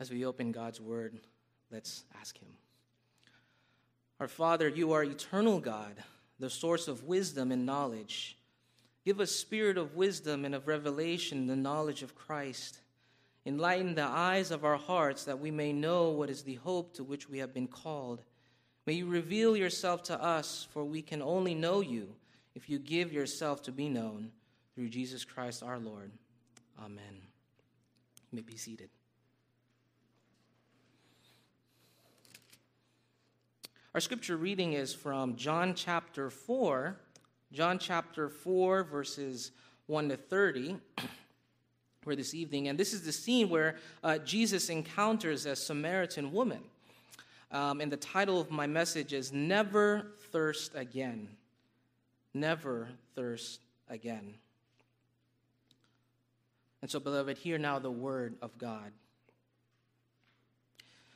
As we open God's word, let's ask Him. Our Father, you are eternal God, the source of wisdom and knowledge. Give us spirit of wisdom and of revelation, the knowledge of Christ. Enlighten the eyes of our hearts that we may know what is the hope to which we have been called. May you reveal yourself to us, for we can only know you if you give yourself to be known through Jesus Christ our Lord. Amen. You may be seated. Our scripture reading is from John chapter 4, John chapter 4, verses 1 to 30, for this evening. And this is the scene where uh, Jesus encounters a Samaritan woman. Um, and the title of my message is Never Thirst Again. Never Thirst Again. And so, beloved, hear now the word of God.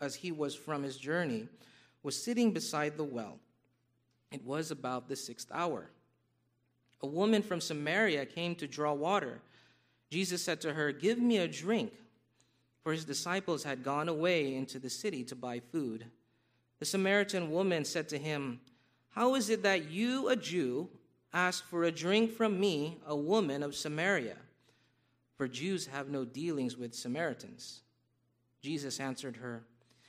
as he was from his journey, was sitting beside the well. It was about the sixth hour. A woman from Samaria came to draw water. Jesus said to her, Give me a drink, for his disciples had gone away into the city to buy food. The Samaritan woman said to him, How is it that you, a Jew, ask for a drink from me, a woman of Samaria? For Jews have no dealings with Samaritans. Jesus answered her,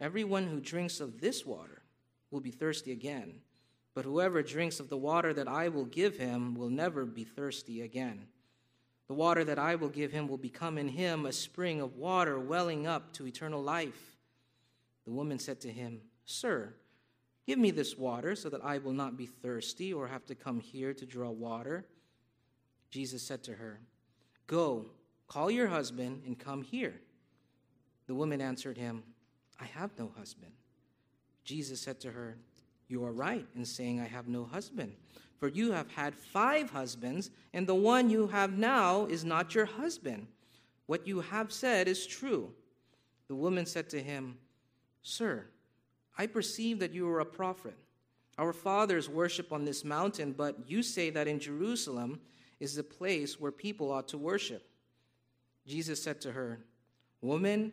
Everyone who drinks of this water will be thirsty again, but whoever drinks of the water that I will give him will never be thirsty again. The water that I will give him will become in him a spring of water welling up to eternal life. The woman said to him, Sir, give me this water so that I will not be thirsty or have to come here to draw water. Jesus said to her, Go, call your husband and come here. The woman answered him, I have no husband. Jesus said to her, You are right in saying, I have no husband. For you have had five husbands, and the one you have now is not your husband. What you have said is true. The woman said to him, Sir, I perceive that you are a prophet. Our fathers worship on this mountain, but you say that in Jerusalem is the place where people ought to worship. Jesus said to her, Woman,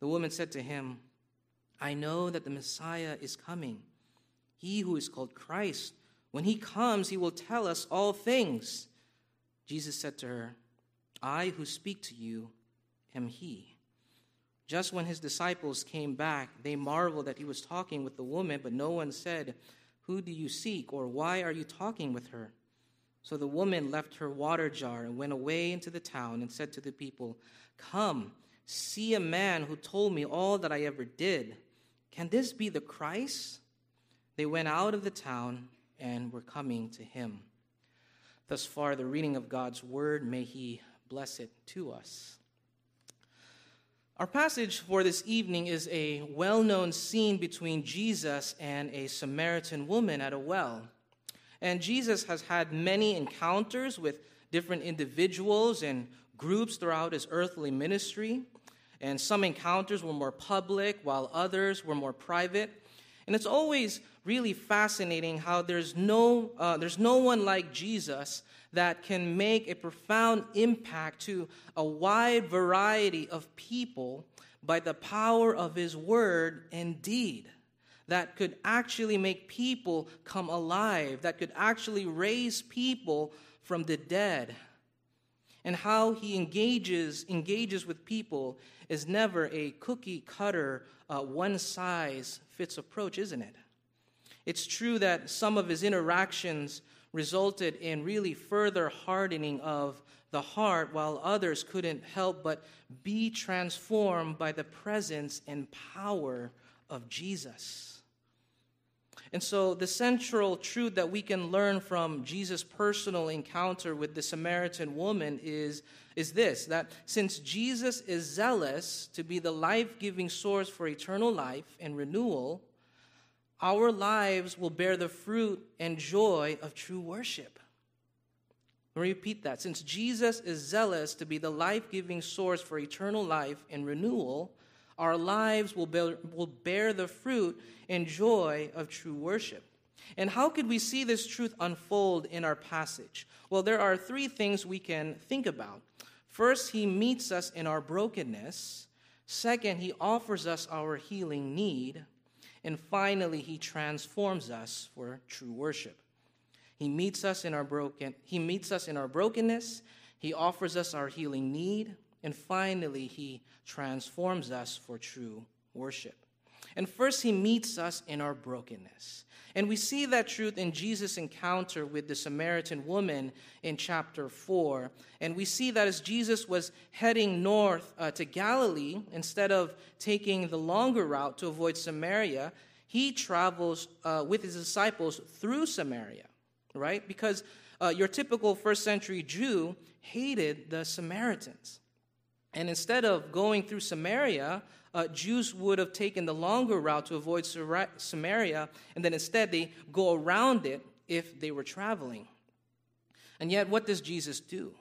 The woman said to him, I know that the Messiah is coming, he who is called Christ. When he comes, he will tell us all things. Jesus said to her, I who speak to you am he. Just when his disciples came back, they marveled that he was talking with the woman, but no one said, Who do you seek, or why are you talking with her? So the woman left her water jar and went away into the town and said to the people, Come See a man who told me all that I ever did. Can this be the Christ? They went out of the town and were coming to him. Thus far, the reading of God's word, may he bless it to us. Our passage for this evening is a well known scene between Jesus and a Samaritan woman at a well. And Jesus has had many encounters with different individuals and groups throughout his earthly ministry. And some encounters were more public, while others were more private. And it's always really fascinating how there's no, uh, there's no one like Jesus that can make a profound impact to a wide variety of people by the power of his word and deed that could actually make people come alive, that could actually raise people from the dead. And how he engages, engages with people is never a cookie cutter, uh, one size fits approach, isn't it? It's true that some of his interactions resulted in really further hardening of the heart, while others couldn't help but be transformed by the presence and power of Jesus. And so, the central truth that we can learn from Jesus' personal encounter with the Samaritan woman is, is this that since Jesus is zealous to be the life giving source for eternal life and renewal, our lives will bear the fruit and joy of true worship. Let me repeat that. Since Jesus is zealous to be the life giving source for eternal life and renewal, our lives will bear, will bear the fruit and joy of true worship. And how could we see this truth unfold in our passage? Well, there are three things we can think about. First, he meets us in our brokenness. Second, he offers us our healing need. And finally, he transforms us for true worship. He meets us in our broken he meets us in our brokenness, he offers us our healing need, and finally he transforms us for true worship. And first he meets us in our brokenness. And we see that truth in Jesus' encounter with the Samaritan woman in chapter 4. And we see that as Jesus was heading north uh, to Galilee, instead of taking the longer route to avoid Samaria, he travels uh, with his disciples through Samaria, right? Because uh, your typical first century Jew hated the Samaritans. And instead of going through Samaria, uh, Jews would have taken the longer route to avoid Samaria, and then instead they go around it if they were traveling. And yet, what does Jesus do?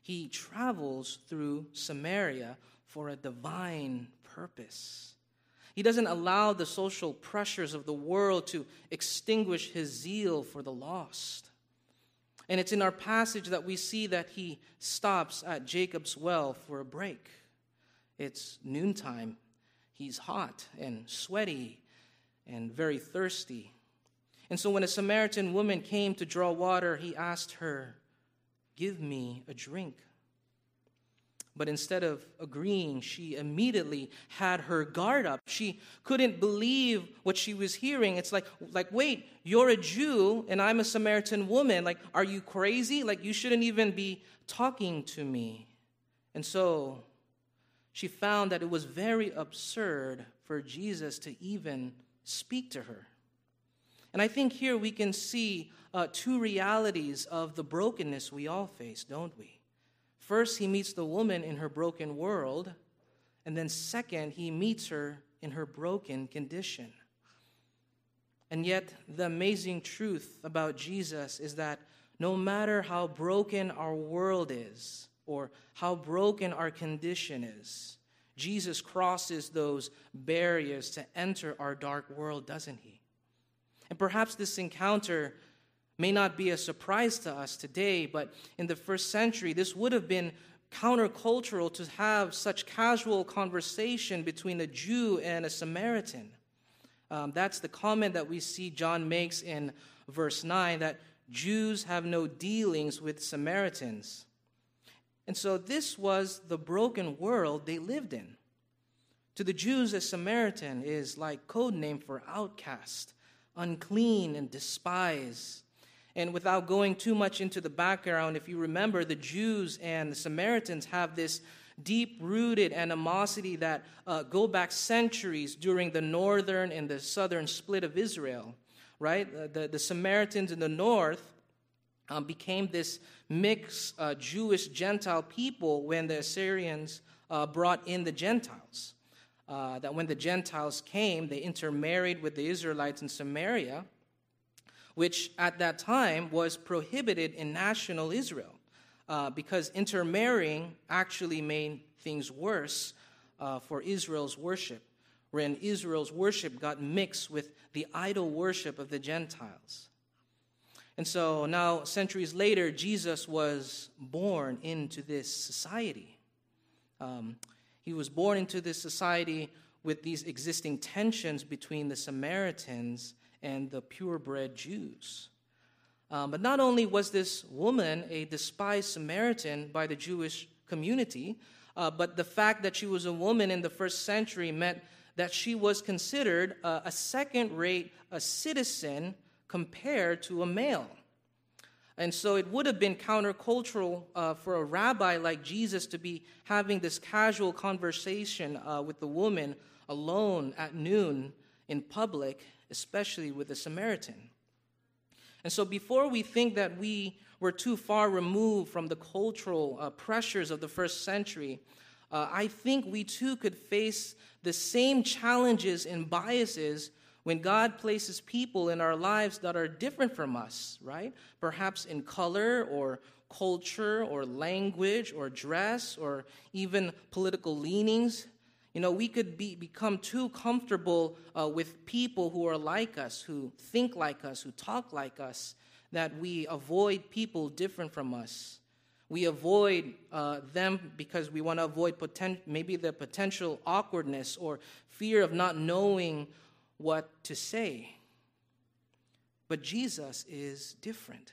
He travels through Samaria for a divine purpose. He doesn't allow the social pressures of the world to extinguish his zeal for the lost. And it's in our passage that we see that he stops at Jacob's well for a break. It's noontime. He's hot and sweaty and very thirsty. And so when a Samaritan woman came to draw water, he asked her, Give me a drink. But instead of agreeing, she immediately had her guard up. She couldn't believe what she was hearing. It's like, like, wait, you're a Jew and I'm a Samaritan woman. Like, are you crazy? Like, you shouldn't even be talking to me. And so she found that it was very absurd for Jesus to even speak to her. And I think here we can see uh, two realities of the brokenness we all face, don't we? First, he meets the woman in her broken world, and then second, he meets her in her broken condition. And yet, the amazing truth about Jesus is that no matter how broken our world is, or how broken our condition is, Jesus crosses those barriers to enter our dark world, doesn't he? And perhaps this encounter may not be a surprise to us today, but in the first century, this would have been countercultural to have such casual conversation between a Jew and a Samaritan. Um, that's the comment that we see John makes in verse 9 that Jews have no dealings with Samaritans. And so this was the broken world they lived in. To the Jews, a Samaritan is like code name for outcast, unclean and despised. And without going too much into the background, if you remember, the Jews and the Samaritans have this deep rooted animosity that uh, go back centuries during the northern and the southern split of Israel, right? The, the Samaritans in the north um, became this mixed uh, Jewish Gentile people when the Assyrians uh, brought in the Gentiles. Uh, that when the Gentiles came, they intermarried with the Israelites in Samaria which at that time was prohibited in national Israel uh, because intermarrying actually made things worse uh, for Israel's worship, wherein Israel's worship got mixed with the idol worship of the Gentiles. And so now, centuries later, Jesus was born into this society. Um, he was born into this society with these existing tensions between the Samaritans and the purebred Jews. Um, but not only was this woman a despised Samaritan by the Jewish community, uh, but the fact that she was a woman in the first century meant that she was considered a, second rate a citizen compared to a male. And so it would have been countercultural uh, for a rabbi like Jesus to be having this casual conversation uh, with the woman alone at noon in public, especially with the Samaritan. And so, before we think that we were too far removed from the cultural uh, pressures of the first century, uh, I think we too could face the same challenges and biases when God places people in our lives that are different from us, right? Perhaps in color or culture or language or dress or even political leanings. You know, we could be, become too comfortable uh, with people who are like us, who think like us, who talk like us, that we avoid people different from us. We avoid uh, them because we want to avoid poten- maybe the potential awkwardness or fear of not knowing what to say. But Jesus is different.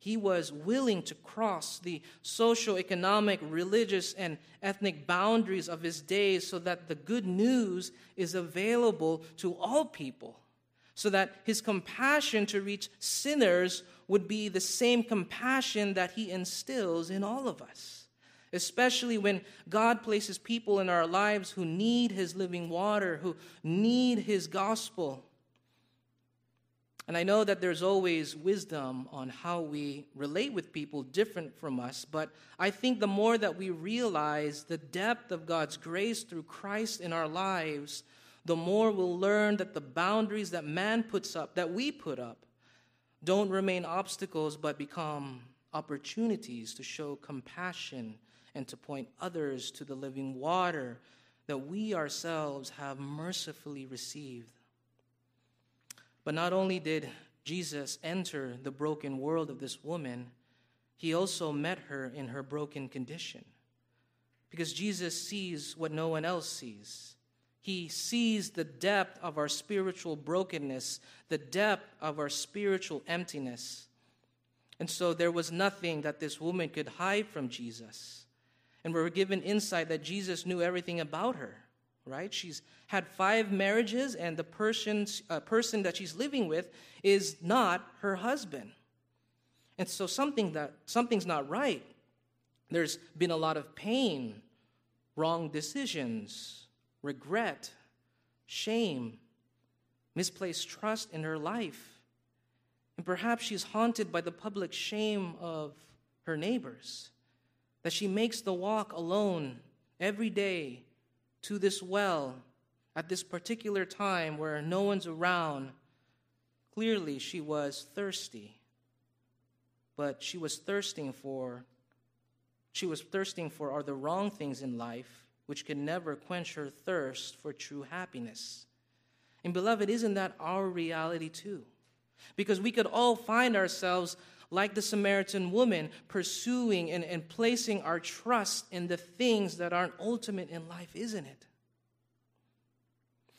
He was willing to cross the social, economic, religious, and ethnic boundaries of his days so that the good news is available to all people, so that his compassion to reach sinners would be the same compassion that he instills in all of us, especially when God places people in our lives who need his living water, who need his gospel. And I know that there's always wisdom on how we relate with people different from us, but I think the more that we realize the depth of God's grace through Christ in our lives, the more we'll learn that the boundaries that man puts up, that we put up, don't remain obstacles but become opportunities to show compassion and to point others to the living water that we ourselves have mercifully received. But not only did Jesus enter the broken world of this woman, he also met her in her broken condition. Because Jesus sees what no one else sees. He sees the depth of our spiritual brokenness, the depth of our spiritual emptiness. And so there was nothing that this woman could hide from Jesus. And we're given insight that Jesus knew everything about her right? She's had five marriages, and the person's, uh, person that she's living with is not her husband. And so something that something's not right. There's been a lot of pain, wrong decisions, regret, shame, misplaced trust in her life. And perhaps she's haunted by the public shame of her neighbors, that she makes the walk alone every day to this well at this particular time where no one's around, clearly she was thirsty. But she was thirsting for she was thirsting for are the wrong things in life which can never quench her thirst for true happiness. And beloved, isn't that our reality too? Because we could all find ourselves like the Samaritan woman, pursuing and, and placing our trust in the things that aren't ultimate in life, isn't it?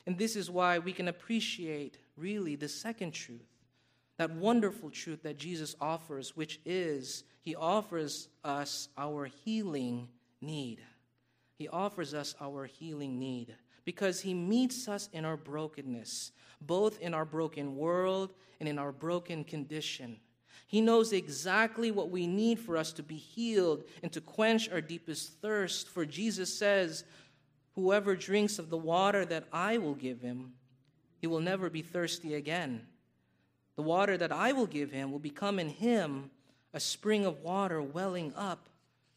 And this is why we can appreciate really the second truth, that wonderful truth that Jesus offers, which is He offers us our healing need. He offers us our healing need because He meets us in our brokenness, both in our broken world and in our broken condition. He knows exactly what we need for us to be healed and to quench our deepest thirst. For Jesus says, Whoever drinks of the water that I will give him, he will never be thirsty again. The water that I will give him will become in him a spring of water welling up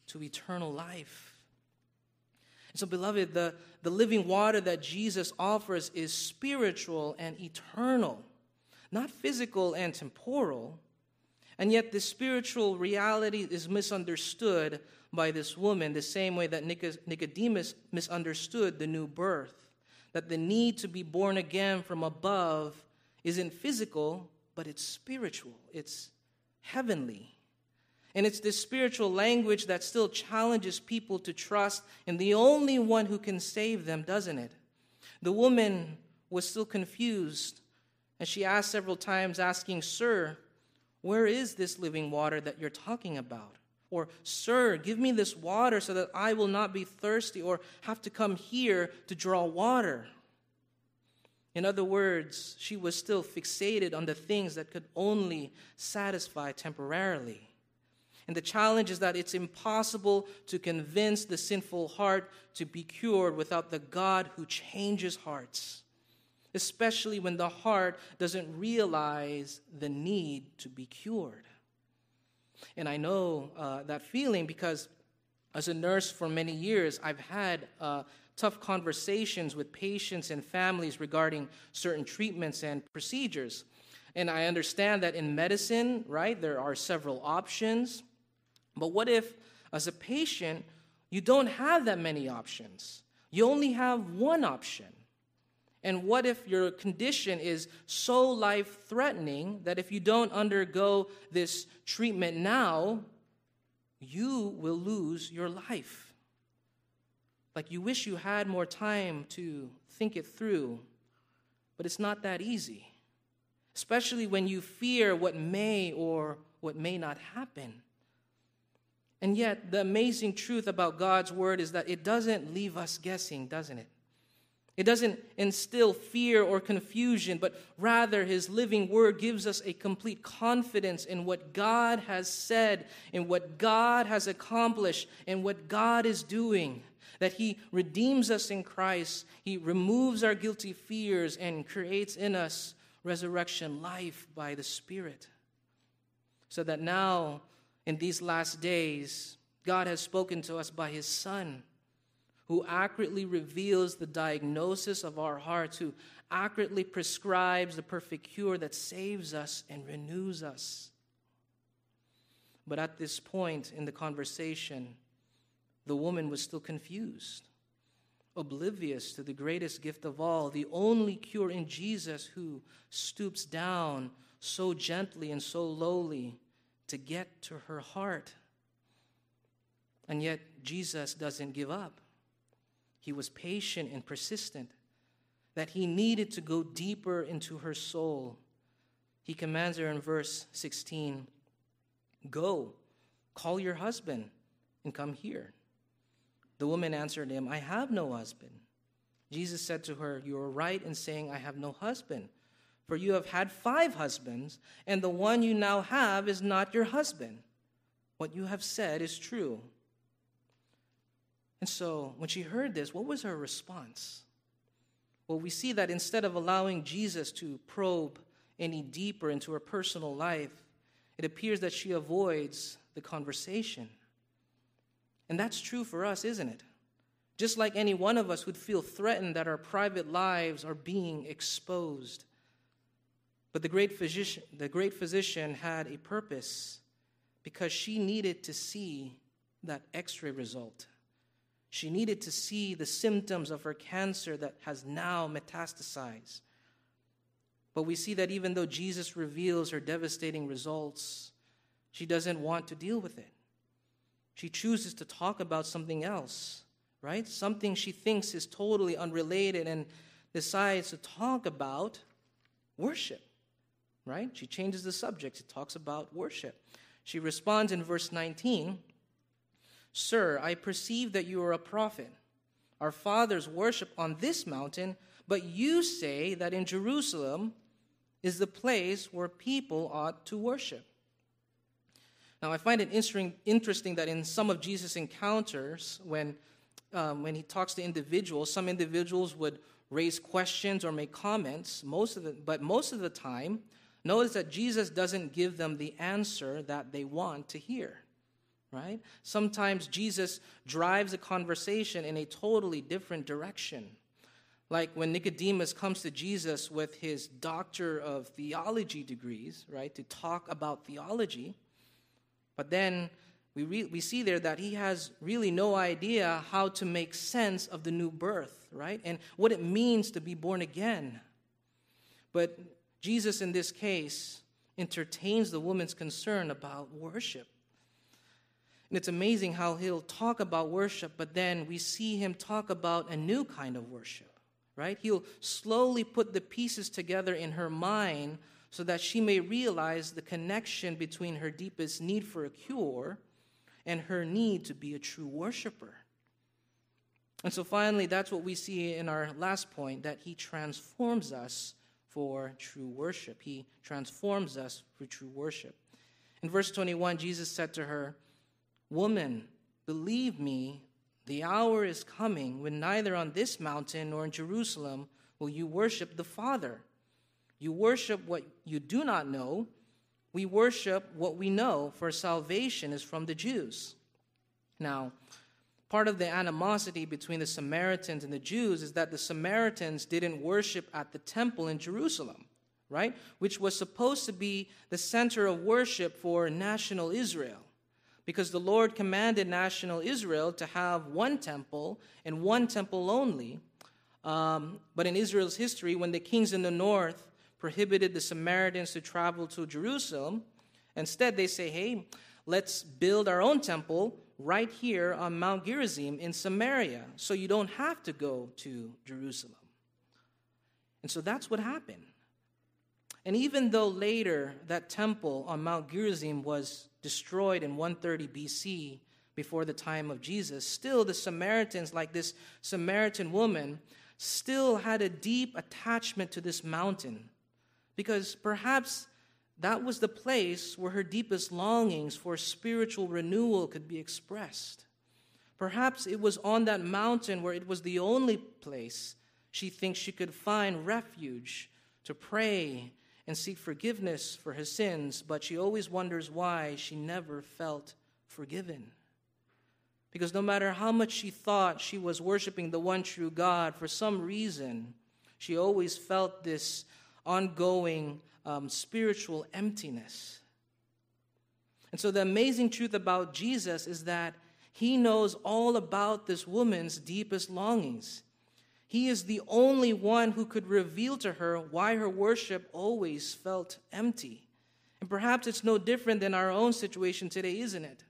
to eternal life. And so, beloved, the, the living water that Jesus offers is spiritual and eternal, not physical and temporal. And yet, this spiritual reality is misunderstood by this woman the same way that Nicodemus misunderstood the new birth. That the need to be born again from above isn't physical, but it's spiritual, it's heavenly. And it's this spiritual language that still challenges people to trust in the only one who can save them, doesn't it? The woman was still confused, and she asked several times, asking, Sir, where is this living water that you're talking about? Or, Sir, give me this water so that I will not be thirsty or have to come here to draw water. In other words, she was still fixated on the things that could only satisfy temporarily. And the challenge is that it's impossible to convince the sinful heart to be cured without the God who changes hearts, especially when the heart doesn't realize the need to be cured. And I know uh, that feeling because as a nurse for many years, I've had uh, tough conversations with patients and families regarding certain treatments and procedures. And I understand that in medicine, right, there are several options. But what if, as a patient, you don't have that many options? You only have one option. And what if your condition is so life threatening that if you don't undergo this treatment now, you will lose your life? Like you wish you had more time to think it through, but it's not that easy, especially when you fear what may or what may not happen. And yet, the amazing truth about God's word is that it doesn't leave us guessing, doesn't it? It doesn't instill fear or confusion, but rather his living word gives us a complete confidence in what God has said, in what God has accomplished, and what God is doing. That he redeems us in Christ, he removes our guilty fears, and creates in us resurrection life by the Spirit. So that now in these last days, God has spoken to us by His Son, who accurately reveals the diagnosis of our hearts, who accurately prescribes the perfect cure that saves us and renews us. But at this point in the conversation, the woman was still confused, oblivious to the greatest gift of all, the only cure in Jesus, who stoops down so gently and so lowly to get to her heart. And yet, Jesus doesn't give up. He was patient and persistent, that he needed to go deeper into her soul. He commands her in verse 16 Go, call your husband, and come here. The woman answered him, I have no husband. Jesus said to her, You are right in saying, I have no husband. For you have had five husbands, and the one you now have is not your husband. What you have said is true. And so, when she heard this, what was her response? Well, we see that instead of allowing Jesus to probe any deeper into her personal life, it appears that she avoids the conversation. And that's true for us, isn't it? Just like any one of us would feel threatened that our private lives are being exposed. But the great physician, the great physician had a purpose because she needed to see that x ray result. She needed to see the symptoms of her cancer that has now metastasized. But we see that even though Jesus reveals her devastating results, she doesn't want to deal with it. She chooses to talk about something else, right? Something she thinks is totally unrelated and decides to talk about worship right? She changes the subject. She talks about worship. She responds in verse 19 Sir, I perceive that you are a prophet. Our fathers worship on this mountain, but you say that in Jerusalem is the place where people ought to worship. Now, I find it interesting that in some of Jesus' encounters, when, um, when he talks to individuals, some individuals would raise questions or make comments, most of the, but most of the time, Notice that Jesus doesn't give them the answer that they want to hear, right? Sometimes Jesus drives a conversation in a totally different direction. Like when Nicodemus comes to Jesus with his doctor of theology degrees, right, to talk about theology. But then we, re- we see there that he has really no idea how to make sense of the new birth, right? And what it means to be born again. But Jesus, in this case, entertains the woman's concern about worship. And it's amazing how he'll talk about worship, but then we see him talk about a new kind of worship, right? He'll slowly put the pieces together in her mind so that she may realize the connection between her deepest need for a cure and her need to be a true worshiper. And so finally, that's what we see in our last point that he transforms us for true worship. He transforms us for true worship. In verse 21, Jesus said to her, Woman, believe me, the hour is coming when neither on this mountain nor in Jerusalem will you worship the Father. You worship what you do not know we worship what we know, for salvation is from the Jews. Now, part of the animosity between the Samaritans and the Jews is that the Samaritans didn't worship at the temple in Jerusalem, right? Which was supposed to be the center of worship for national Israel. Because the Lord commanded national Israel to have one temple and one temple only. Um, but in Israel's history, when the kings in the north prohibited the Samaritans to travel to Jerusalem. Instead, they say, hey, let's build our own temple right here on Mount Gerizim in Samaria, so you don't have to go to Jerusalem. And so that's what happened. And even though later that temple on Mount Gerizim was destroyed in 130 BC, before the time of Jesus, still the Samaritans, like this Samaritan woman, still had a deep attachment to this mountain because perhaps that was the place where her deepest longings for spiritual renewal could be expressed. Perhaps it was on that mountain where it was the only place she thinks she could find refuge to pray and seek forgiveness for her sins, but she always wonders why she never felt forgiven. Because no matter how much she thought she was worshiping the one true God, for some reason, she always felt this ongoing um, spiritual emptiness. And so, the amazing truth about Jesus is that he knows all about this woman's deepest longings. He is the only one who could reveal to her why her worship always felt empty. And perhaps it's no different than our own situation today, isn't it?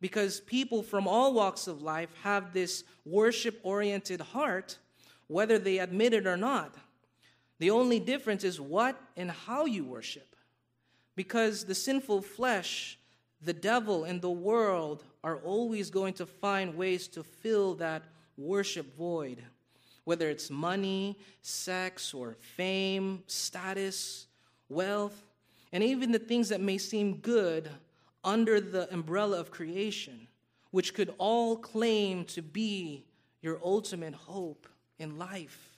Because people from all walks of life have this worship oriented heart, whether they admit it or not. The only difference is what and how you worship. Because the sinful flesh, the devil, and the world are always going to find ways to fill that worship void. Whether it's money, sex, or fame, status, wealth, and even the things that may seem good under the umbrella of creation, which could all claim to be your ultimate hope in life.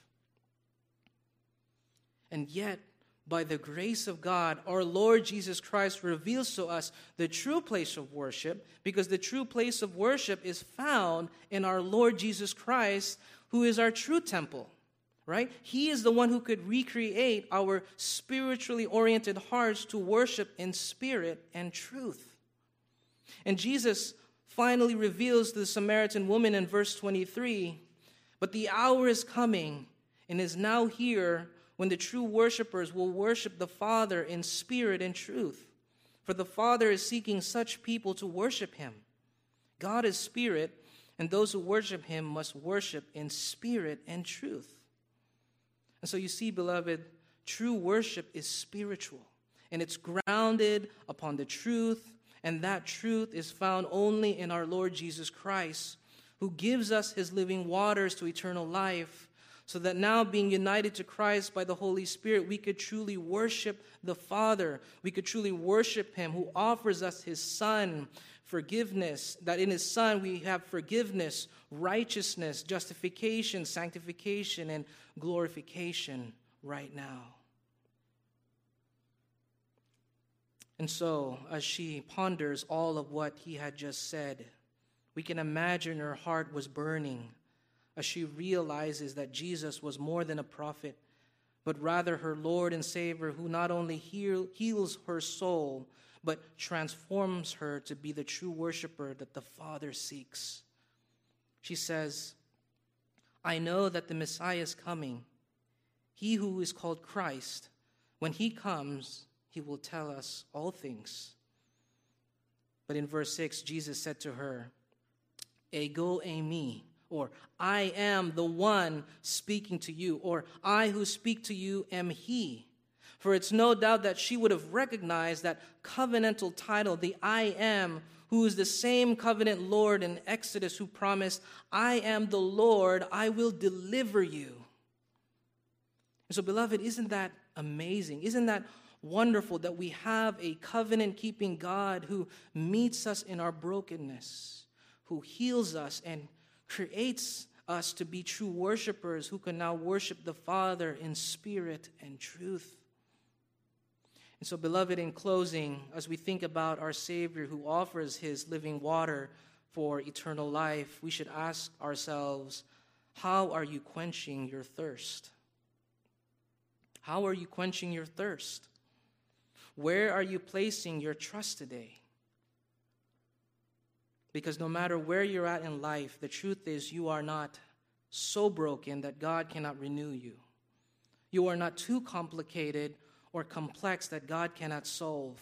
And yet, by the grace of God, our Lord Jesus Christ reveals to us the true place of worship because the true place of worship is found in our Lord Jesus Christ, who is our true temple, right? He is the one who could recreate our spiritually oriented hearts to worship in spirit and truth. And Jesus finally reveals to the Samaritan woman in verse 23 But the hour is coming and is now here when the true worshipers will worship the Father in spirit and truth. For the Father is seeking such people to worship him. God is spirit, and those who worship him must worship in spirit and truth. And so you see, beloved, true worship is spiritual, and it's grounded upon the truth, and that truth is found only in our Lord Jesus Christ, who gives us his living waters to eternal life so that now, being united to Christ by the Holy Spirit, we could truly worship the Father. We could truly worship Him who offers us His Son, forgiveness, that in His Son we have forgiveness, righteousness, justification, sanctification, and glorification right now. And so, as she ponders all of what he had just said, we can imagine her heart was burning as she realizes that Jesus was more than a prophet, but rather her Lord and Savior who not only heal, heals her soul, but transforms her to be the true worshiper that the Father seeks. She says, I know that the Messiah is coming, he who is called Christ. When he comes, he will tell us all things. But in verse 6, Jesus said to her, Ego eimi, or I am the one speaking to you, or I who speak to you am he. For it's no doubt that she would have recognized that covenantal title, the I am, who is the same covenant Lord in Exodus who promised, I am the Lord, I will deliver you. And so, beloved, isn't that amazing? Isn't that wonderful that we have a covenant keeping God who meets us in our brokenness, who heals us and creates us to be true worshipers who can now worship the Father in spirit and truth? And so, beloved, in closing, as we think about our Savior who offers his living water for eternal life, we should ask ourselves how are you quenching your thirst? How are you quenching your thirst? Where are you placing your trust today? Because no matter where you're at in life, the truth is you are not so broken that God cannot renew you. You are not too complicated or complex that God cannot solve.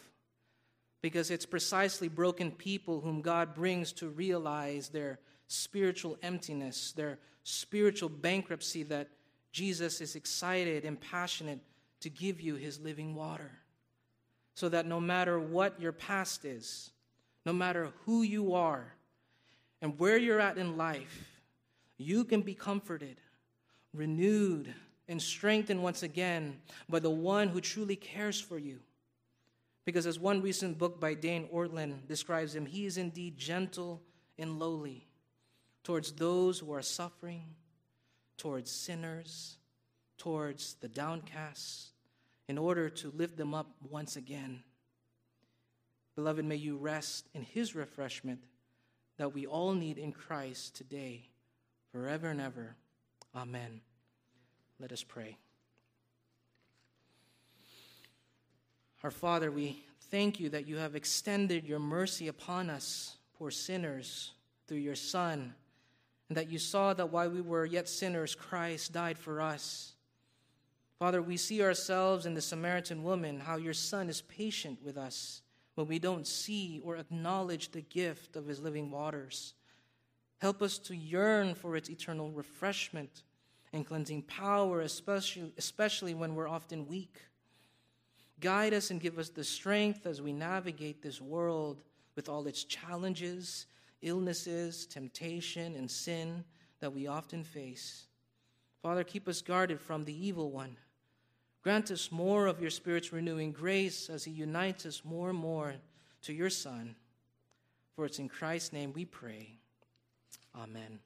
Because it's precisely broken people whom God brings to realize their spiritual emptiness, their spiritual bankruptcy, that Jesus is excited and passionate to give you his living water. So that no matter what your past is, no matter who you are, and where you're at in life, you can be comforted, renewed, and strengthened once again by the one who truly cares for you. Because, as one recent book by Dane Ortlund describes him, he is indeed gentle and lowly towards those who are suffering, towards sinners, towards the downcast, in order to lift them up once again. Beloved, may you rest in his refreshment that we all need in Christ today, forever and ever. Amen. Let us pray. Our Father, we thank you that you have extended your mercy upon us, poor sinners, through your Son, and that you saw that while we were yet sinners, Christ died for us. Father, we see ourselves in the Samaritan woman, how your Son is patient with us when we don't see or acknowledge the gift of his living waters. Help us to yearn for its eternal refreshment and cleansing power, especially, especially when we're often weak. Guide us and give us the strength as we navigate this world with all its challenges, illnesses, temptation, and sin that we often face. Father, keep us guarded from the evil one. Grant us more of your Spirit's renewing grace as he unites us more and more to your Son. For it's in Christ's name we pray. Amen.